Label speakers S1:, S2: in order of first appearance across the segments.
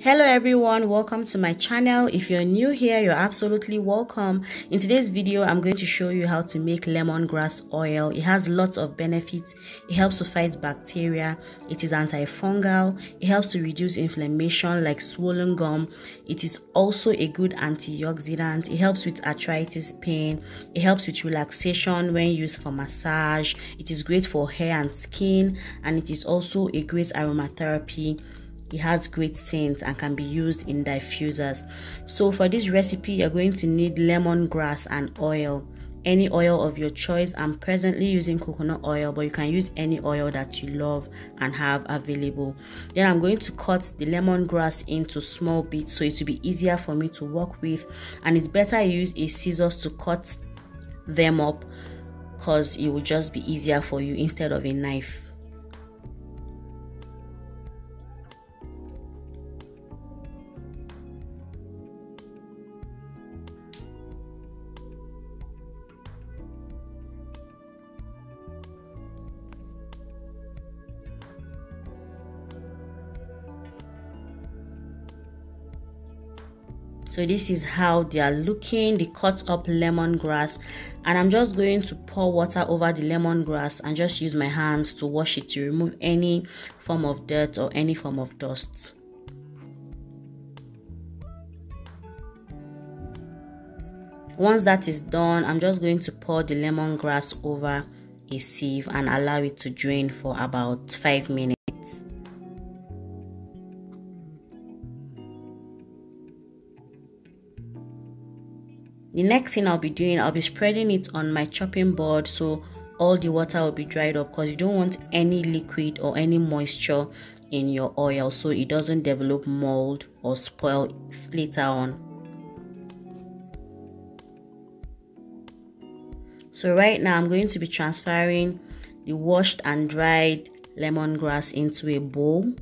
S1: hello everyone. Welcome to my channel. If you're new here you're absolutely welcome. In today's video i'm going to show you how to make lemongrass oil. It has lots of benefits. It helps to fight bacteria. It is antifungal. It helps to reduce inflammation like swollen gum. It is also a good antioxidant. It helps with arthritis pain. It helps with relaxation when used for massage. It is great for hair and skin and it is also a great aromatherapy it has great scent and can be used in diffusers. So for this recipe you're going to need lemongrass and oil. Any oil of your choice. I'm presently using coconut oil but you can use any oil that you love and have available. Then i'm going to cut the lemongrass into small bits so it will be easier for me to work with. And it's better I use a scissors to cut them up because it will just be easier for you instead of a knife so this is how they are looking. The cut up lemongrass and i'm just going to pour water over the lemongrass and just use my hands to wash it to remove any form of dirt or any form of dust. Once that is done i'm just going to pour the lemongrass over a sieve and allow it to drain for about five minutes the next thing i'll be doing i'll be spreading it on my chopping board so all the water will be dried up because you don't want any liquid or any moisture in your oil so it doesn't develop mold or spoil later on. So right now i'm going to be transferring the washed and dried lemongrass into a bowl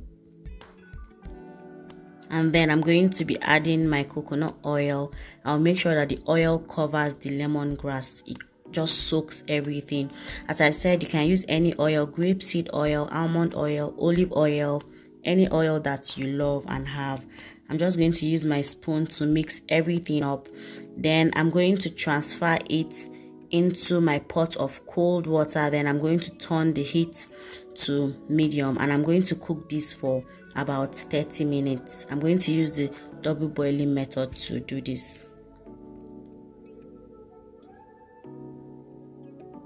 S1: and then I'm going to be adding my coconut oil. I'll make sure that the oil covers the lemongrass. It just soaks everything. As I said, you can use any oil, grapeseed oil, almond oil, olive oil, any oil that you love and have. I'm just going to use my spoon to mix everything up. Then I'm going to transfer it into my pot of cold water. Then I'm going to turn the heat to medium and I'm going to cook this for about 30 minutes. I'm going to use the double boiling method to do this.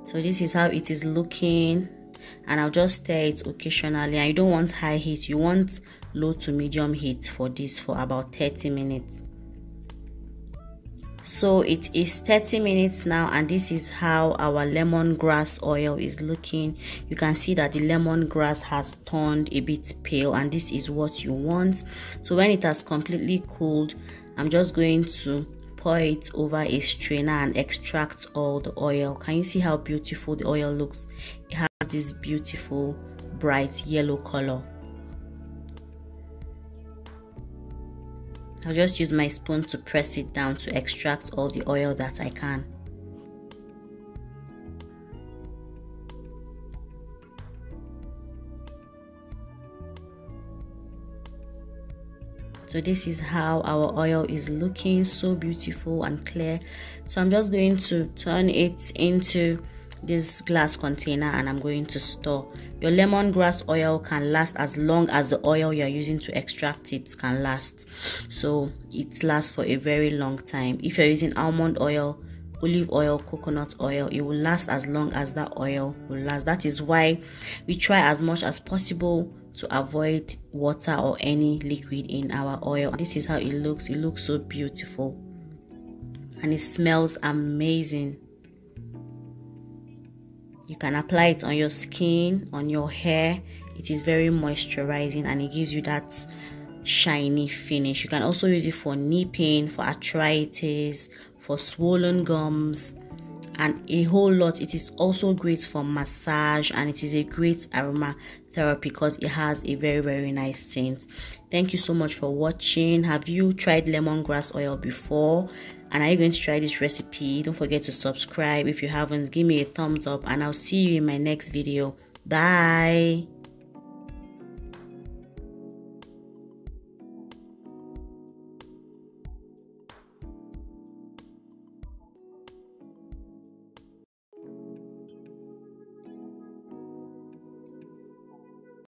S1: So this is how it is looking and I'll just stir it occasionally. I don't want high heat, you want low to medium heat for this for about 30 minutes so it is 30 minutes now and this is how our lemongrass oil is looking. You can see that the lemongrass has turned a bit pale and this is what you want. So when it has completely cooled i'm just going to pour it over a strainer and extract all the oil. Can you see how beautiful the oil looks? It has this beautiful bright yellow color I'll just use my spoon to press it down to extract all the oil that I can. so this is how our oil is looking so beautiful and clear so i'm just going to turn it into this glass container and I'm going to store. Your lemongrass oil can last as long as the oil you're using to extract it can last. So it lasts for a very long time. If you're using almond oil, olive oil, coconut oil, it will last as long as that oil will last. That is why we try as much as possible to avoid water or any liquid in our oil. This is how it looks. It looks so beautiful and it smells amazing. You can apply it on your skin, on your hair. It is very moisturizing and it gives you that shiny finish. You can also use it for knee pain, for arthritis, for swollen gums, and a whole lot. It is also great for massage and it is a great aroma therapy because it has a very very nice scent. Thank you so much for watching. Have you tried lemongrass oil before? And are you going to try this recipe? Don't forget to subscribe if you haven't. Give me a thumbs up and i'll see you in my next video. Bye